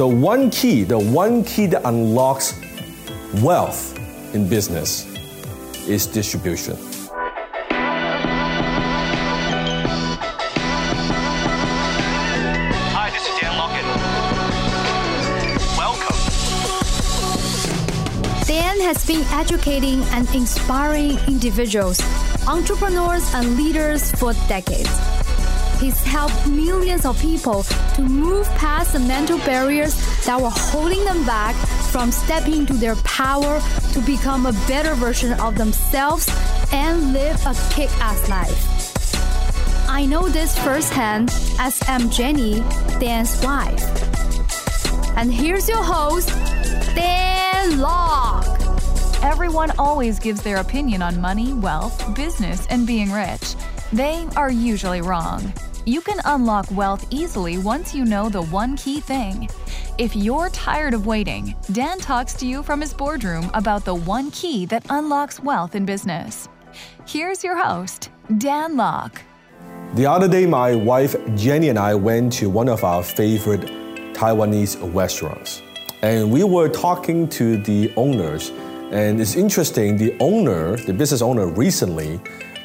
The one key, the one key that unlocks wealth in business is distribution. Hi, this is Dan Lockett. Welcome. Dan has been educating and inspiring individuals, entrepreneurs, and leaders for decades. He's helped millions of people to move past the mental barriers that were holding them back from stepping into their power to become a better version of themselves and live a kick ass life. I know this firsthand as I'm Jenny, Dan's wife. And here's your host, Dan Lok. Everyone always gives their opinion on money, wealth, business, and being rich. They are usually wrong. You can unlock wealth easily once you know the one key thing. If you're tired of waiting, Dan talks to you from his boardroom about the one key that unlocks wealth in business. Here's your host, Dan Lok. The other day, my wife Jenny and I went to one of our favorite Taiwanese restaurants. And we were talking to the owners. And it's interesting, the owner, the business owner, recently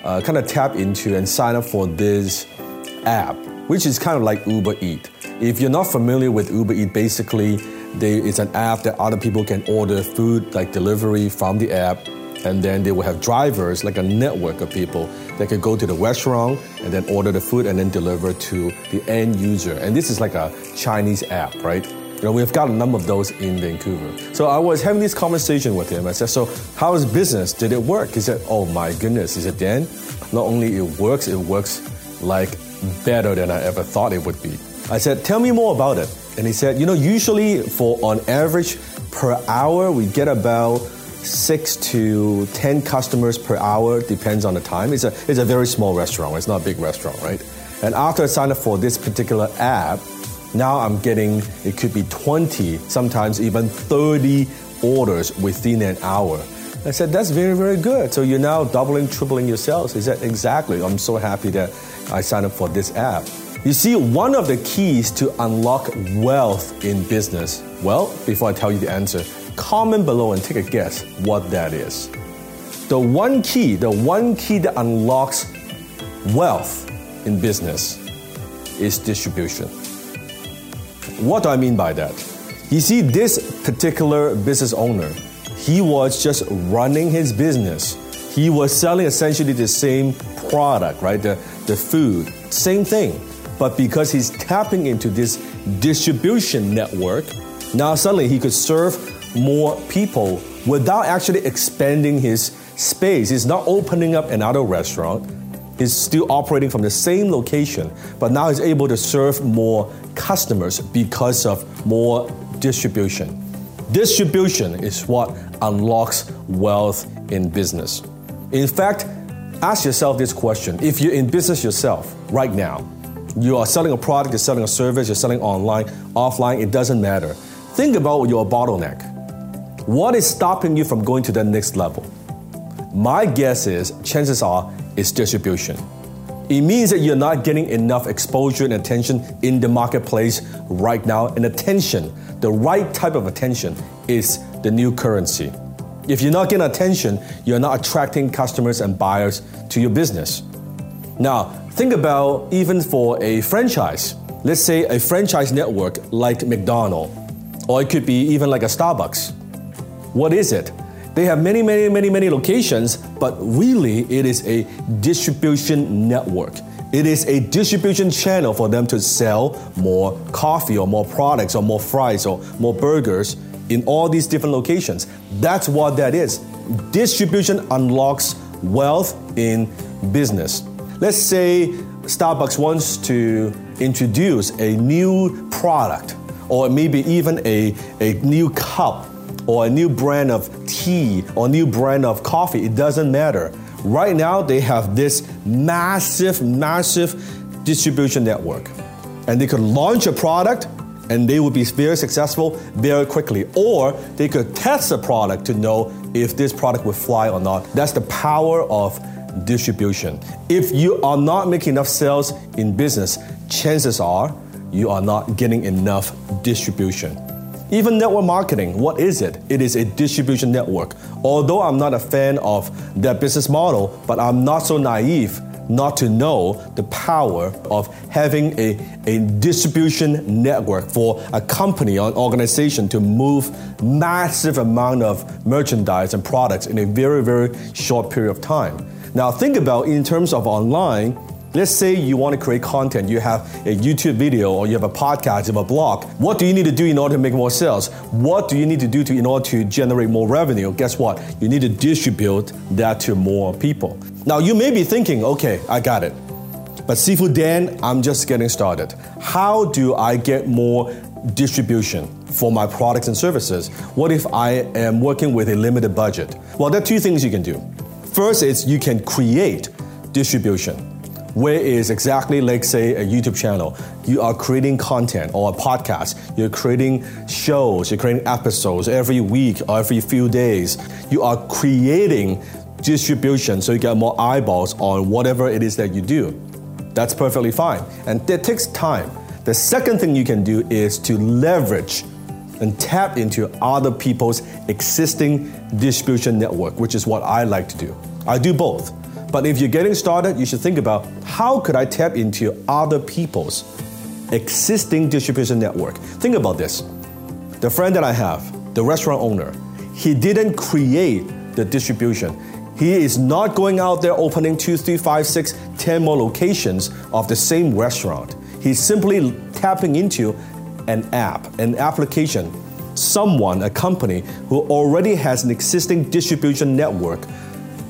uh, kind of tapped into and signed up for this app, which is kind of like Uber Eat. If you're not familiar with Uber Eat, basically, they, it's an app that other people can order food like delivery from the app, and then they will have drivers, like a network of people that could go to the restaurant and then order the food and then deliver to the end user. And this is like a Chinese app, right? You know, we've got a number of those in Vancouver. So I was having this conversation with him. I said, "So how is business? Did it work?" He said, "Oh my goodness." He said, "Dan, not only it works, it works like better than I ever thought it would be." I said, "Tell me more about it." And he said, "You know, usually for on average per hour, we get about six to ten customers per hour, depends on the time. It's a it's a very small restaurant. It's not a big restaurant, right? And after I signed up for this particular app, now I'm getting it could be 20, sometimes even 30 orders within an hour. I said, that's very, very good. So you're now doubling, tripling your sales. He said, exactly. I'm so happy that I signed up for this app. You see, one of the keys to unlock wealth in business, well, before I tell you the answer, comment below and take a guess what that is. The one key, the one key that unlocks wealth in business is distribution. What do I mean by that? You see, this particular business owner, he was just running his business. He was selling essentially the same product, right? The, the food, same thing. But because he's tapping into this distribution network, now suddenly he could serve more people without actually expanding his space. He's not opening up another restaurant. He's still operating from the same location, but now he's able to serve more customers because of more distribution. Distribution is what unlocks wealth in business. In fact, ask yourself this question. If you're in business yourself right now, you are selling a product, you're selling a service, you're selling online, offline, it doesn't matter. Think about your bottleneck. What is stopping you from going to the next level? My guess is, chances are, it's distribution. It means that you're not getting enough exposure and attention in the marketplace right now. And attention, the right type of attention, is the new currency. If you're not getting attention, you're not attracting customers and buyers to your business. Now, think about even for a franchise. Let's say a franchise network like McDonald's, or it could be even like a Starbucks. What is it? They have many, many, many, many locations, but really it is a distribution network. It is a distribution channel for them to sell more coffee or more products or more fries or more burgers in all these different locations. That's what that is. Distribution unlocks wealth in business. Let's say Starbucks wants to introduce a new product or maybe even a, a new cup or a new brand of tea or a new brand of coffee, it doesn't matter. Right now, they have this massive, massive distribution network. And they could launch a product and they would be very successful very quickly. Or they could test the product to know if this product would fly or not. That's the power of distribution. If you are not making enough sales in business, chances are you are not getting enough distribution. Even network marketing, what is it? It is a distribution network. Although I'm not a fan of their business model, but I'm not so naive not to know the power of having a, a distribution network for a company or organization to move massive amount of merchandise and products in a very, very short period of time. Now think about in terms of online, Let's say you want to create content, you have a YouTube video or you have a podcast, you have a blog. What do you need to do in order to make more sales? What do you need to do to, in order to generate more revenue? Guess what? You need to distribute that to more people. Now you may be thinking, okay, I got it. But Sifu Dan, I'm just getting started. How do I get more distribution for my products and services? What if I am working with a limited budget? Well, there are two things you can do. First is you can create distribution where is exactly like say a YouTube channel. You are creating content or a podcast. You're creating shows. You're creating episodes every week or every few days. You are creating distribution so you get more eyeballs on whatever it is that you do. That's perfectly fine. And that takes time. The second thing you can do is to leverage and tap into other people's existing distribution network, which is what I like to do. I do both. But if you're getting started, you should think about how could I tap into other people's existing distribution network. Think about this. The friend that I have, the restaurant owner, he didn't create the distribution. He is not going out there opening two, three, five, six, ten more locations of the same restaurant. He's simply tapping into an app, an application, someone, a company who already has an existing distribution network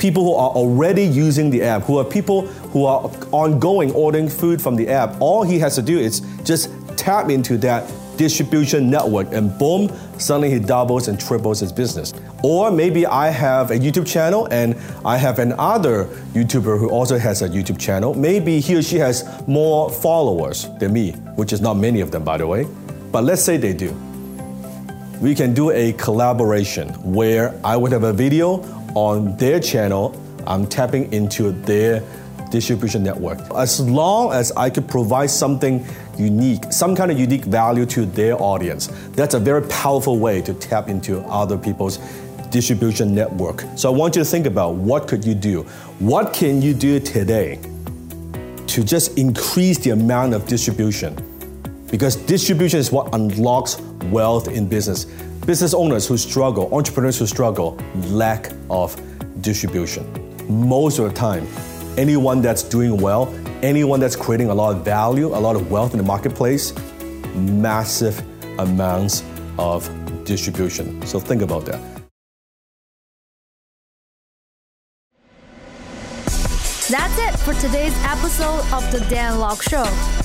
people who are already using the app, who are people who are ongoing ordering food from the app. All he has to do is just tap into that distribution network and boom, suddenly he doubles and triples his business. Or maybe I have a YouTube channel and I have another YouTuber who also has a YouTube channel. Maybe he or she has more followers than me, which is not many of them, by the way. But let's say they do. We can do a collaboration where I would have a video on their channel, I'm tapping into their distribution network. As long as I could provide something unique, some kind of unique value to their audience, that's a very powerful way to tap into other people's distribution network. So I want you to think about what could you do? What can you do today to just increase the amount of distribution? Because distribution is what unlocks wealth in business business owners who struggle, entrepreneurs who struggle, lack of distribution. Most of the time, anyone that's doing well, anyone that's creating a lot of value, a lot of wealth in the marketplace, massive amounts of distribution. So think about that. That's it for today's episode of The Dan Lok Show